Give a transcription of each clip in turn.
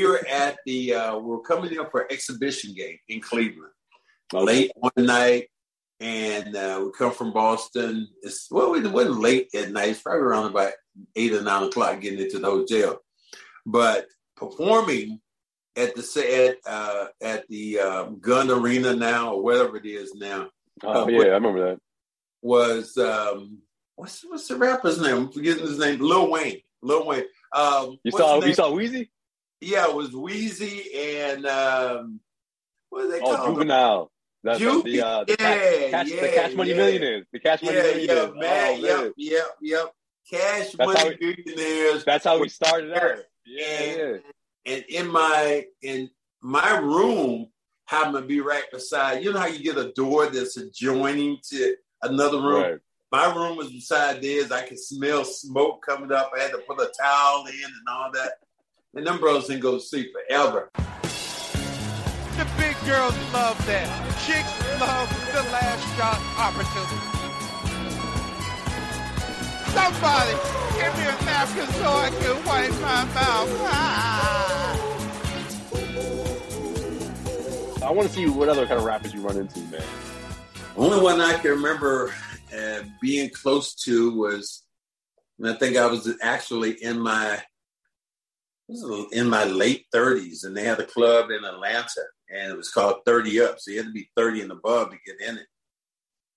we were at the uh, we were coming in for exhibition game in Cleveland. Late one night, and uh, we come from Boston. It's well, it wasn't late at night. It's probably around about eight or nine o'clock getting into the hotel. But performing at the at uh, at the um, Gund Arena now or whatever it is now. Oh uh, yeah, I remember that. Was um, what's what's the rapper's name? I'm forgetting his name. Lil Wayne. Lil Wayne. Um, you saw you saw Weezy? Yeah, it was Weezy and um, what are they oh, called? Juvenile. That's Ju- the, uh, the, yeah, cash, yeah, the Cash Money yeah. Millionaires. The Cash Money yeah, Millionaires. yeah, man. Oh, yep, yep, yep. Cash That's Money we- Millionaires. That's how we started out. Yeah, And- yeah. and in my in my room happened to be right beside. You know how you get a door that's adjoining to another room. Right. My room was beside theirs. I could smell smoke coming up. I had to put a towel in and all that. And them bros didn't go to sleep forever. The big girls love that. Chicks love the last shot opportunity. Somebody give me a napkin so I can wipe my mouth. Ah. I want to see what other kind of rappers you run into, man. Only one I can remember uh, being close to was, and I think I was actually in my this is in my late thirties, and they had a club in Atlanta, and it was called Thirty Up. So you had to be thirty and above to get in it.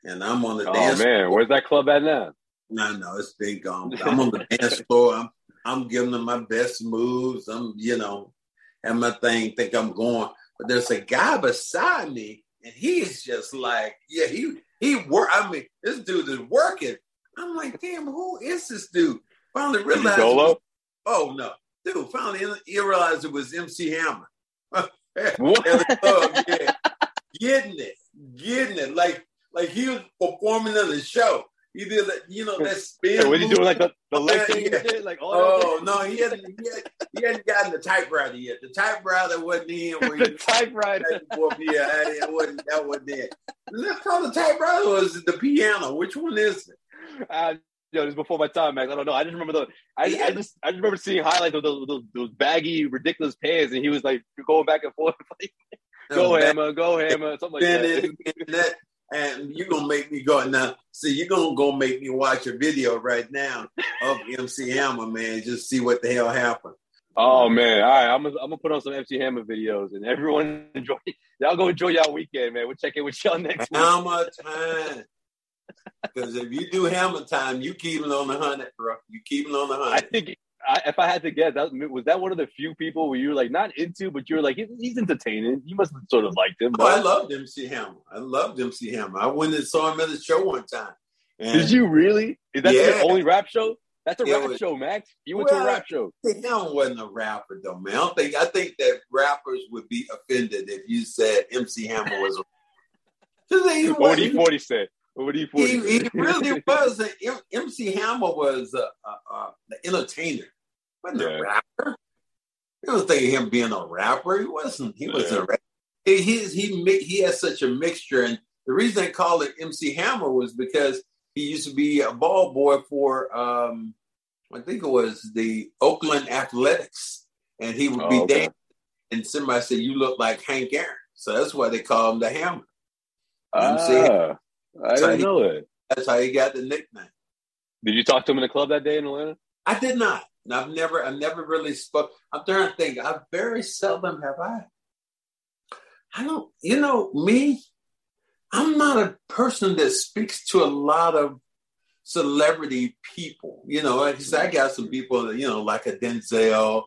And I'm on the Oh dance. Oh man, where's that club at now? No, no, it's been gone. I'm on the dance floor. I'm I'm giving them my best moves. I'm, you know, and my thing. Think I'm going, but there's a guy beside me, and he's just like, yeah, he he work. I mean, this dude is working. I'm like, damn, who is this dude? Finally realized. Oh no, dude! Finally, you realized it was MC Hammer. What? At the club, yeah. Getting it, getting it, like like he was performing on the show. He did, that, you know, that spin. Yeah, was he doing like the, the leg thing yeah. shit? Like all Oh no, he hadn't. He, had, he hadn't gotten the typewriter yet. The typewriter wasn't in. Where the typewriter. yeah, that wasn't. That wasn't it. Let's call the typewriter. Or is it the piano? Which one is it? Uh, yo, this is before my time, Max. I don't know. I just remember the. I, Yeah. I just I just remember seeing highlights of those, those those baggy, ridiculous pants, and he was like going back and forth, like, "Go hammer, go hammer," something like And, that. and that, and you're gonna make me go now. See, you're gonna go make me watch a video right now of MC Hammer, man. Just see what the hell happened. Oh man! All right, I'm gonna I'm gonna put on some MC Hammer videos, and everyone enjoy. Y'all go enjoy y'all weekend, man. We'll check in with y'all next week. Hammer time. Because if you do hammer time, you keep it on the hundred, bro. You keep it on the hunt. I think I, if I had to guess, that was that one of the few people where you were like not into, but you were like he's, he's entertaining. You must have sort of liked him. Oh, I But loved MC Hammer. I loved MC Hammer. I went and saw him at a show one time. And did you really? Is that Yeah. your only rap show? That's a Yeah, rap it- show, Max. You went to a rap show. Hammer wasn't a rapper though, man. I don't think I think that rappers would be offended if you said MC Hammer was a 'Cause he, What was? What E forty? he, he really was. A, M- MC Hammer was a, an entertainer. wasn't Yeah. a rapper. You don't think of him being a rapper. He wasn't. He Yeah. a rapper. He he he, he has such a mixture, and the reason they call it MC Hammer was because he used to be a ball boy for um, I think it was the Oakland Athletics, and he would Oh, be okay. dancing, and somebody said, "You look like Hank Aaron," so that's why they call him the Hammer. Saying Ah, I So didn't he- know that. that's how he got the nickname. Did you talk to him in the club that day in Atlanta? I did not. And I've never, I've never really spoke. I'm trying to think. I very seldom have I. I don't, you know, me. I'm not a person that speaks to a lot of celebrity people. You know, I got some people that you know, like a Denzel,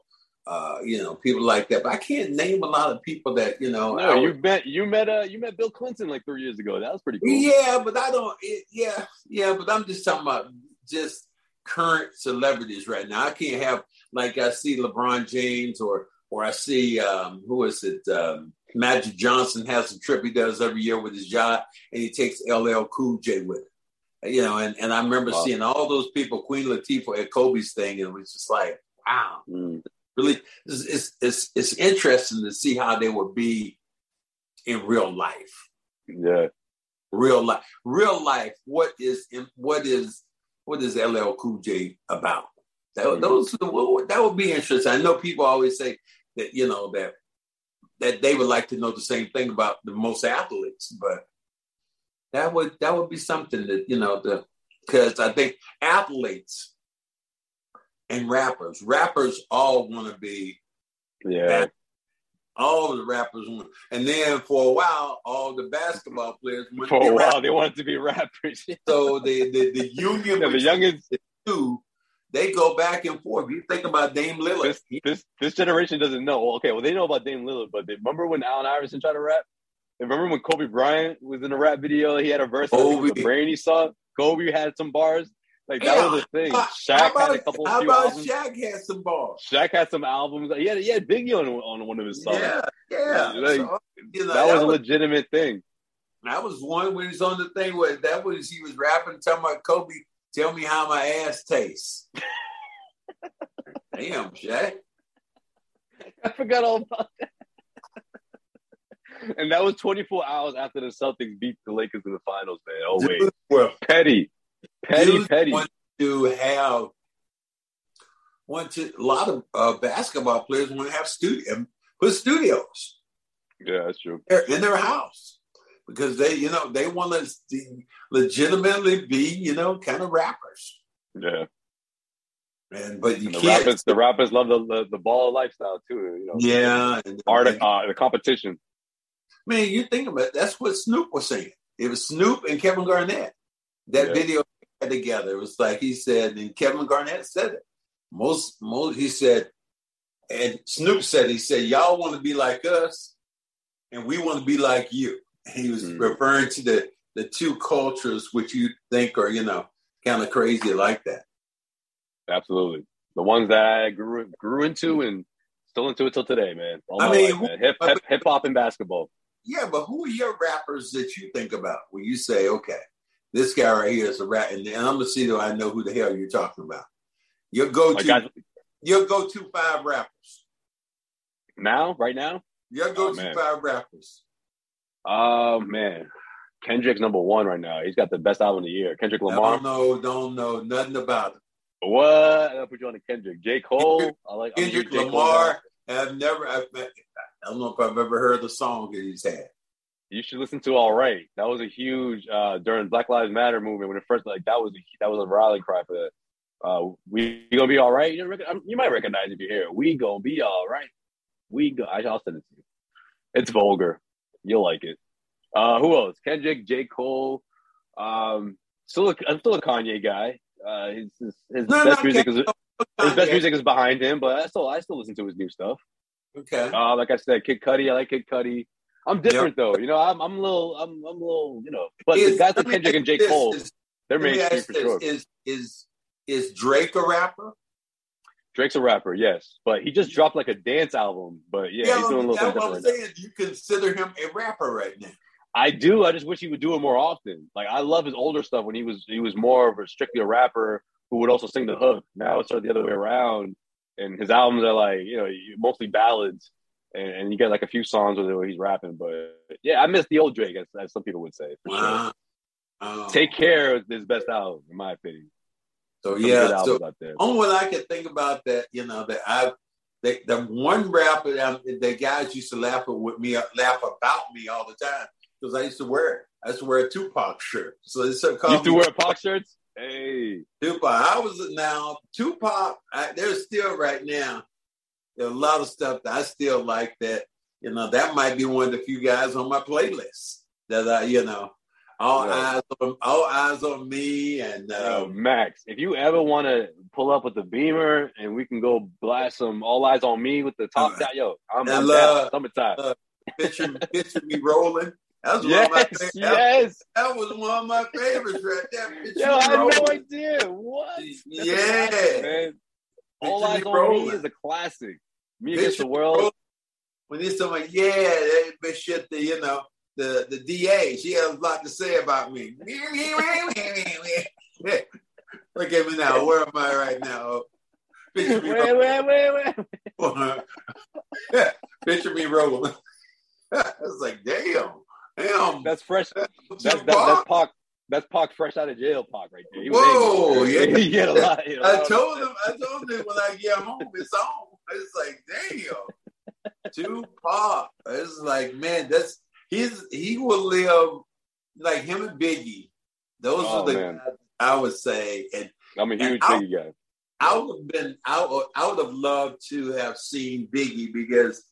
uh, you know, people like that. But I can't name a lot of people that you know. No, you would- met you met uh you met Bill Clinton like three years ago. That was pretty cool. Yeah, but I don't. It, yeah, yeah, but I'm just talking about just current celebrities right now. I can't have like I see LeBron James or or I see um, who is it? Um, Magic Johnson has a trip he does every year with his yacht, and he takes LL Cool J with him. You know, and, and I remember Wow. seeing all those people, Queen Latifah at Kobe's thing, and it was just like, wow, Mm. Really, it's, it's it's interesting to see how they would be in real life Yeah. real life real life what is what is what is ll cool j about that, Mhm. those that would be interesting i know people always say that you know that that they would like to know the same thing about the most athletes, but that would that would be something that you know the because I think athletes and rappers, rappers all want to be Yeah. all the rappers want, and then for a while, all the basketball players For to a while, rappers. they wanted to be rappers. So the the, the union of the youngest. the two, they go back and forth. You think about Dame Lillard. This this this generation doesn't know. Okay, well they know about Dame Lillard, but they remember when Allen Iverson tried to rap? Remember when Kobe Bryant was in a rap video? He had a verse. I think it was Kobe. The brain he saw. Kobe had some bars. Like that Yeah. was a thing. how Shaq about, had a couple albums. how about albums. Shaq had some balls? Shaq had some albums. He had he had Biggie on on one of his songs. Yeah, yeah. Like, So, you know, that was a was, legitimate thing. that was one when he's on the thing where that was he was rapping talking about Kobe. Tell me how my ass tastes. Damn, Shaq. I forgot all about that. and that was 24 hours after the Celtics beat the Lakers in the finals, man. Oh wait, were petty, petty, dudes petty. want to have want to a lot of uh, basketball players want to have studio put studios Yeah, that's true. in their house because they you know they want to legitimately be you know kind of rappers Yeah, and but you and the can't rappers, the rappers love the the, the ball lifestyle too. You know, yeah and, art, and- uh, the competition. man you think about it, that's what Snoop was saying it was Snoop and Kevin Garnett that Yeah. video together it was like he said and Kevin Garnett said it most most he said and Snoop said he said y'all want to be like us and we want to be like you he was Hmm. referring to the the two cultures which you think are you know kind of crazy like that Absolutely, the ones that I grew grew into and still into it till today, man. All I mean, life, man. hip hip hip hop and basketball. yeah but who are your rappers that you think about when you say okay this guy right here is a rap and, I'm gonna see do I know who the hell you're talking about your go to your go to five rappers now, right now, your oh, go to man. five rappers oh man, Kendrick's number one right now. He's got the best album of the year. Kendrick I Lamar. don't know don't know nothing about it What? I'll put you on the Kendrick. J. Cole. I like Kendrick J. Cole Lamar guy. I've never I, I don't know if I've ever heard the song that he's had You should listen to All Right. That was a huge uh, during Black Lives Matter movement when it first like that was a, that was a rally cry for that. Uh, we gonna be all right. You, rec- um, you might recognize if you hear it. We gonna be all right. We go. I- I'll send it to you. It's vulgar. You'll like it. Uh, who else? Kendrick, J. Cole. Um, still, a, I'm still a Kanye guy. Uh, his his, his No, best no, music is his best music is behind him, but I still I still listen to his new stuff. okay Uh, like I said, Kid Cudi. I like Kid Cudi. I'm different though. You know, I'm I'm a little I'm I'm a little you know. But that's the guys like Kendrick and J. you this, Cole, is- they're mainstream for this, sure. is is is Drake a rapper Drake's a rapper, yes, but he just dropped like a dance album. But yeah, he's doing a little that's something what I'm different now. saying. You consider him a rapper right now. I do. I just wish he would do it more often. Like I love his older stuff when he was he was more of a strictly a rapper who would also sing the hook. Now it's sort of the other way around, and his albums are like you know mostly ballads, and, and you get like a few songs where he's rapping. But yeah, I miss the old Drake, as, as some people would say. For sure. Wow. Um, Take Care is his best album, in my opinion. So Some yeah, so only one I can think about that, you know, that I the, the one rapper that the guys used to laugh with me, laugh about me all the time because I used to wear it. I used to wear a Tupac shirt, so they started You used to wear Pac shirts? Hey, Tupac. I was now Tupac. I, there's still right now. There's a lot of stuff that I still like. That you know, that might be one of the few guys on my playlist that I, you know, all Yeah. eyes on all eyes on me, and yo, uh, Max, if you ever want to pull up with the Beamer and we can go blast some All Eyes on Me with the top Uh, down, yo, I'm, I'm love- down. Summertime. uh, picture picture me rolling. That was one yes, of my favorite, that, yes. that was one of my favorites right there. Picture Yo, I had no idea. What? That's Yeah. classic, man. All Picture Eyes on Me is a classic. Me Picture Against the World. rolling. When there's someone, yeah, that bitch shit, the you know, the the DA, she has a lot to say about me. Look at me now. Where am I right now? Picture me Wait, rolling. wait, wait, wait. Picture me rolling. I was like, damn, damn. That's fresh. That's That's that, that's Pac. That's Pac fresh out of jail, Pac right there. He Whoa, angry. yeah. he get a lot. he get a I lot. told him, I told him when I get home, it's on. It's like, damn. Tupac. It's like, man, that's he's he will live like him and Biggie. Those Oh, are the man. guys I would say, and I'm a huge Biggie guy. I would have been I would, I would have loved to have seen Biggie because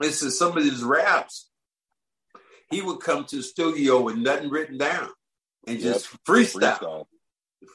this is some of his raps. He would come to the studio with nothing written down and just freestyle, Freestyle.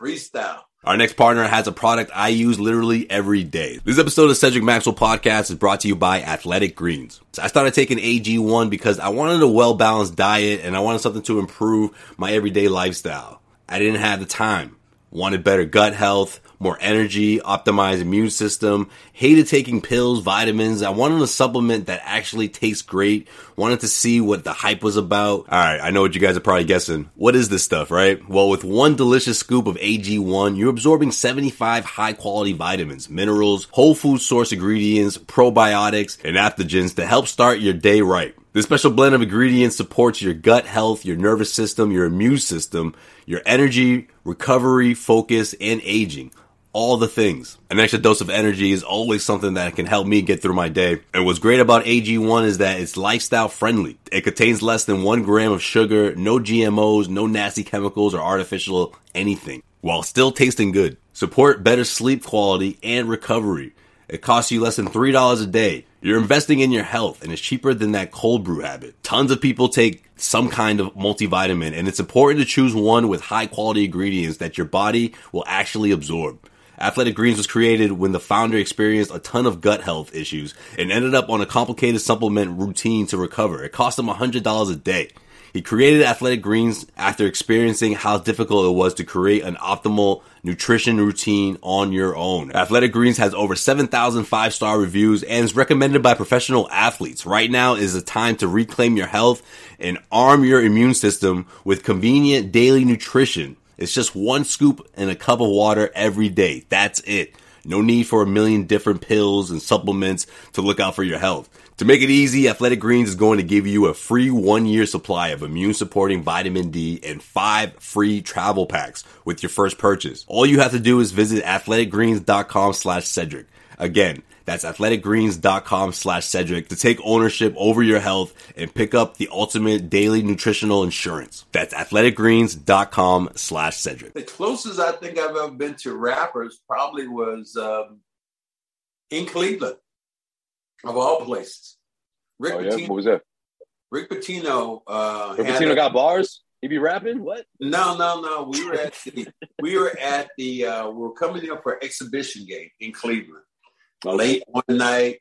freestyle. Our next partner has a product I use literally every day. This episode of Cedric Maxwell Podcast is brought to you by Athletic Greens. So I started taking AG1 because I wanted a well balanced diet and I wanted something to improve my everyday lifestyle. I didn't have the time. Wanted better gut health, more energy, optimized immune system, hated taking pills, vitamins. I wanted a supplement that actually tastes great. Wanted to see what the hype was about. All right, I know what you guys are probably guessing. What is this stuff, right? Well, with one delicious scoop of AG1, you're absorbing 75 high quality vitamins, minerals, whole food source ingredients, probiotics, and adaptogens to help start your day right. This special blend of ingredients supports your gut health, your nervous system, your immune system, your energy, recovery, focus, and aging. All the things. An extra dose of energy is always something that can help me get through my day. And what's great about AG1 is that it's lifestyle friendly. It contains less than one gram of sugar, no GMOs, no nasty chemicals or artificial anything, while still tasting good. Support better sleep quality and recovery. It costs you less than $3 a day. You're investing in your health and it's cheaper than that cold brew habit. Tons of people take some kind of multivitamin and it's important to choose one with high quality ingredients that your body will actually absorb. Athletic Greens was created when the founder experienced a ton of gut health issues and ended up on a complicated supplement routine to recover. It cost him $100 a day. He created Athletic Greens after experiencing how difficult it was to create an optimal nutrition routine on your own. Athletic Greens has over 7,000 five-star reviews and is recommended by professional athletes. Right now is the time to reclaim your health and arm your immune system with convenient daily nutrition. It's just one scoop and a cup of water every day. That's it. No need for a million different pills and supplements to look out for your health. To make it easy, Athletic Greens is going to give you a free one year supply of immune supporting vitamin D and five free travel packs with your first purchase. All you have to do is visit athleticgreens.com slash Cedric. Again, that's athleticgreens.com slash Cedric to take ownership over your health and pick up the ultimate daily nutritional insurance. That's athleticgreens.com slash Cedric. The closest I think I've ever been to rappers probably was um, in Cleveland, of all places. Rick Oh yeah, Pitino. what was that? Rick Pitino. Uh, Rick Pitino a- got bars. He be rapping? What? No, no, no. We were at the we were at the uh, we were coming up for exhibition game in Cleveland late one night,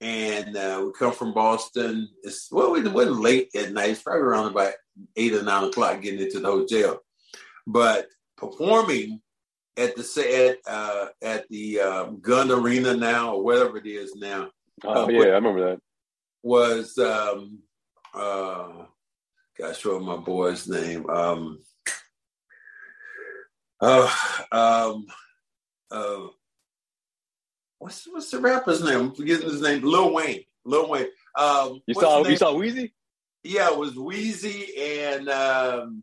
and uh, we come from Boston. It's well, it wasn't late at night. It's probably around about eight or nine o'clock getting into the hotel, but performing at the set uh, at the um, Gund Arena now or whatever it is now Oh Uh, yeah, I remember that. was um uh gosh what my boy's name um uh um uh what's what's the rapper's name i'm forgetting his name lil wayne lil wayne um You saw you saw Weezy? yeah it was weezy and um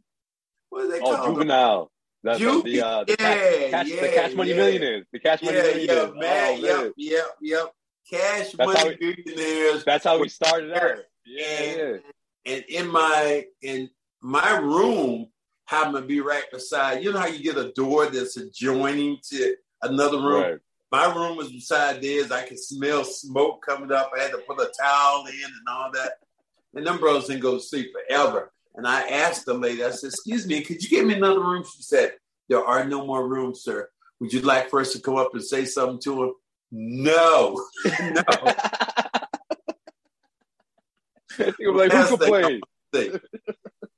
what are they Oh, called juvenile. That's Juvie, the uh the yeah, cash, cash, the cash money yeah. millionaires. The cash money yeah millionaires. yeah man Oh, yep yep yep cash That's money billionaires That's how we started out. Yeah. Yeah, yeah. and in my in my room happened to be right beside you know how you get a door that's adjoining to another room Right. my room was beside theirs i could smell smoke coming up i had to put a towel in and all that and them bros didn't go to sleep forever and i asked the lady i said excuse me could you give me another room she said there are no more rooms sir would you like for us to come up and say something to him no no I'm like, who could play?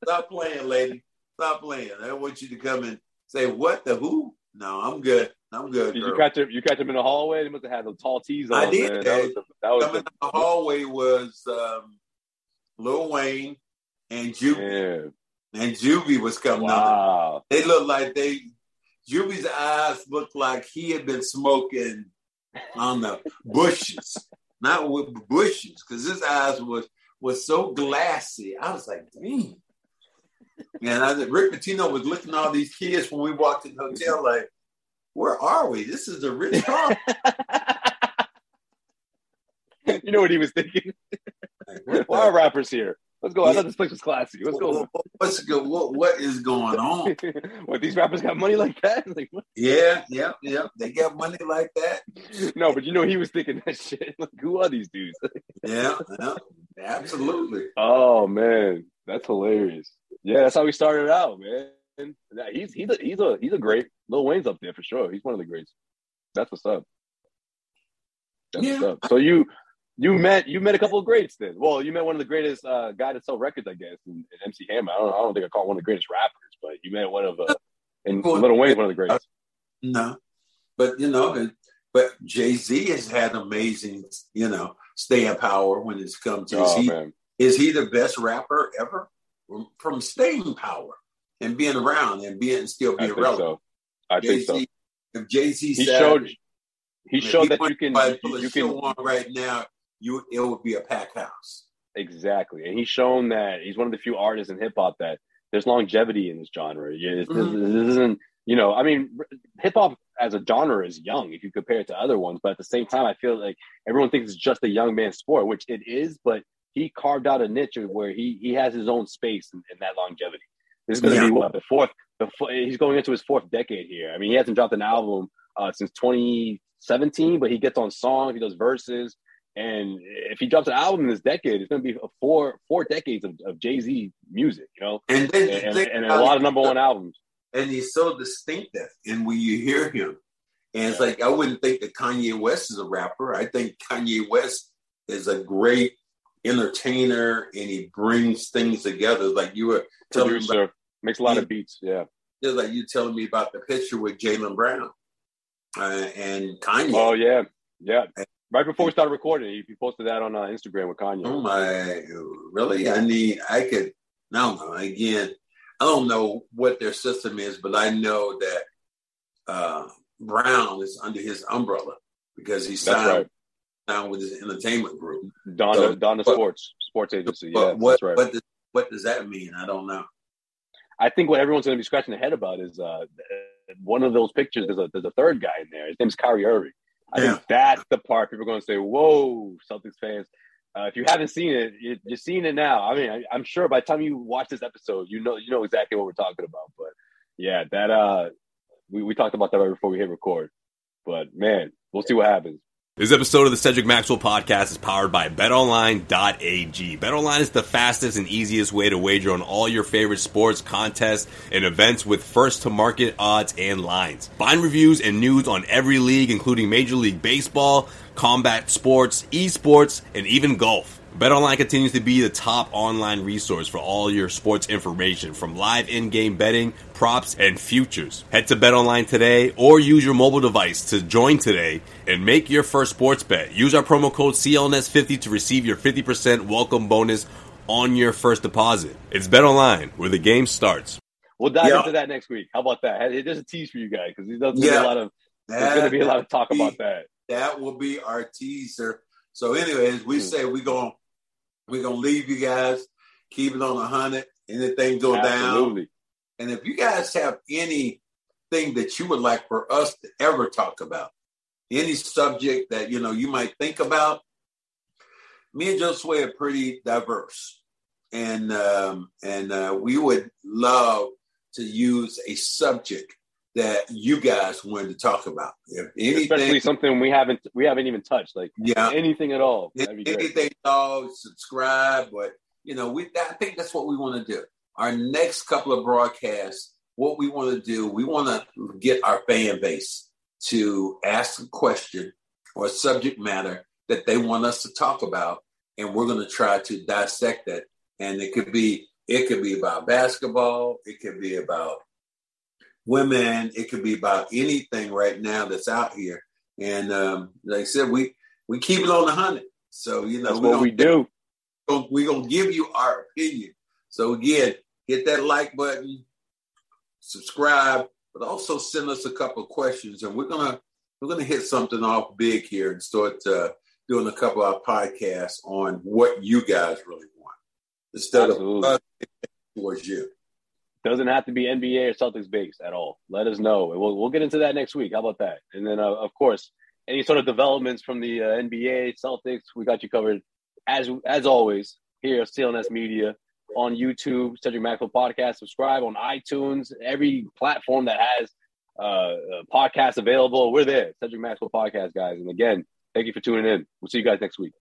Stop playing, lady. Stop playing. I don't want you to come and say, what the who? No, I'm good. I'm good. Did girl. you catch him? You catch him in the hallway. They must have had those tall tees on. I did, Man. That was the, that was Coming the, the hallway was um, Lil Wayne and Juvie. yeah. And Juvie was coming. Wow. They looked like they, Juvie's eyes looked like he had been smoking on the bushes, not with bushes, because his eyes was was so glassy. I was like, dang. And I said, Rick Pitino was looking at all these kids when we walked in the hotel, like, where are we? This is a rich car. you know what he was thinking? What Why are rappers here? Let's go. I thought this place was classy. Let's go. what's go- what what is going on? what these rappers got money like that? Like, what? Yeah, yeah, yeah. They got money like that. No, but you know he was thinking that shit. Like, who are these dudes? Yeah, yeah, absolutely. Oh man, that's hilarious. Yeah, that's how we started out, man. He's he's a he's a he's a great. Lil Wayne's up there for sure. He's one of the greats. That's what's up. That's Yeah. what's up. So you you met you met a couple of greats then. Well, you met one of the greatest uh, guy to sell records, I guess, in, in MC Hammer. I don't I don't think I call one of the greatest rappers, but you met one of uh, and Well, Lil Wayne's one of the greats. No, but you know, and- but Jay Z has had amazing, you know, staying power when it's come to. Is Oh he man, is he the best rapper ever from staying power and being around and being still being think relevant? so. I Jay think so. If Jay Z He showed he showed that you can by put a you show can on right now, you it would be a pack house. Exactly, and he's shown that he's one of the few artists in hip hop that there's longevity in this genre. This, this- Mhm. this isn't, you know, I mean, hip hop as a genre is young if you compare it to other ones, but at the same time, I feel like everyone thinks it's just a young man's sport, which it is. But he carved out a niche where he he has his own space in, in that longevity. This is going to Yeah. be what the fourth, the fo- he's going into his fourth decade here. I mean, he hasn't dropped an album uh, since 2017, but he gets on songs, he does verses. And if he drops an album in this decade, it's going to be a four four decades of, of Jay Z music, you know, And then and, and, and a lot of number one albums. and he's so distinctive. And when you hear him, and it's like I wouldn't think that Kanye West is a rapper. I think Kanye West is a great entertainer, and he brings things together. Like you were telling me about, makes a lot Yeah. of beats. Yeah. just like you telling me about the picture with Jaylen Brown uh, and Kanye. Oh yeah, yeah. Right before we started recording, he, he posted that on uh, Instagram with Kanye. Oh my, really? I need, I could, No. Again, I don't know what their system is, but I know that uh, Brown is under his umbrella because he signed right. down with his entertainment group. Donda So, Donda but- Sports Sports Agency. but Yeah, what, that's right. what, does, what does that mean? I don't know. I think what everyone's going to be scratching their head about is uh, one of those pictures. There's a there's a third guy in there. His name's Kyrie Irving. I Yeah. think that's the part people are going to say, "Whoa, Celtics fans." Uh, if you haven't seen it, you, you're seeing it now. I mean, I, I'm sure by the time you watch this episode, you know you know exactly what we're talking about. But yeah, that uh, we, we talked about that right before we hit record. But man, we'll see what happens. This episode of the Cedric Maxwell podcast is powered by betonline.ag. Betonline is the fastest and easiest way to wager on all your favorite sports, contests, and events with first to market odds and lines. Find reviews and news on every league, including Major League Baseball, combat sports, esports, and even golf. BetOnline continues to be the top online resource for all your sports information from live in-game betting, props, and futures. Head to BetOnline today or use your mobile device to join today and make your first sports bet. Use our promo code CLNS50 to receive your 50% welcome bonus on your first deposit. It's BetOnline where the game starts. We'll dive Yeah. into that next week. How about that? Hey, There's a tease for you guys because there's gonna be a lot of there's going to be a lot of talk about that. That will be our teaser. So, anyways, we Hmm. say we're going to we're gonna leave you guys, keep it on a hundred. Anything go down. Absolutely. And if you guys have anything that you would like for us to ever talk about, any subject that you know you might think about, me and Josue are pretty diverse, and um, and uh, we would love to use a subject that you guys wanted to talk about. If anything, Especially something we haven't we haven't even touched, like yeah, anything at all. That'd be great. anything at all, subscribe. But you know, we I think that's what we want to do. Our next couple of broadcasts, what we want to do, we want to get our fan base to ask a question or a subject matter that they want us to talk about, and we're going to try to dissect that. And it could be it could be about basketball, it could be about women, it could be about anything right now that's out here. And um, like I said, we we keep it on the hundred. So you know, That's we what we do. gonna, we gonna give you our opinion. So again, hit that like button, subscribe, but also send us a couple of questions, and we're gonna we're gonna hit something off big here and start uh, doing a couple of podcasts on what you guys really want instead Absolutely. of us towards you. Doesn't have to be NBA or Celtics based at all. Let us know. We'll we'll get into that next week. How about that? And then uh, of course, any sort of developments from the uh, NBA, Celtics, we got you covered. As as always, here at CLNS Media on YouTube, Cedric Maxwell Podcast. Subscribe on iTunes, every platform that has uh, podcasts available. We're there, Cedric Maxwell Podcast, guys. And again, thank you for tuning in. We'll see you guys next week.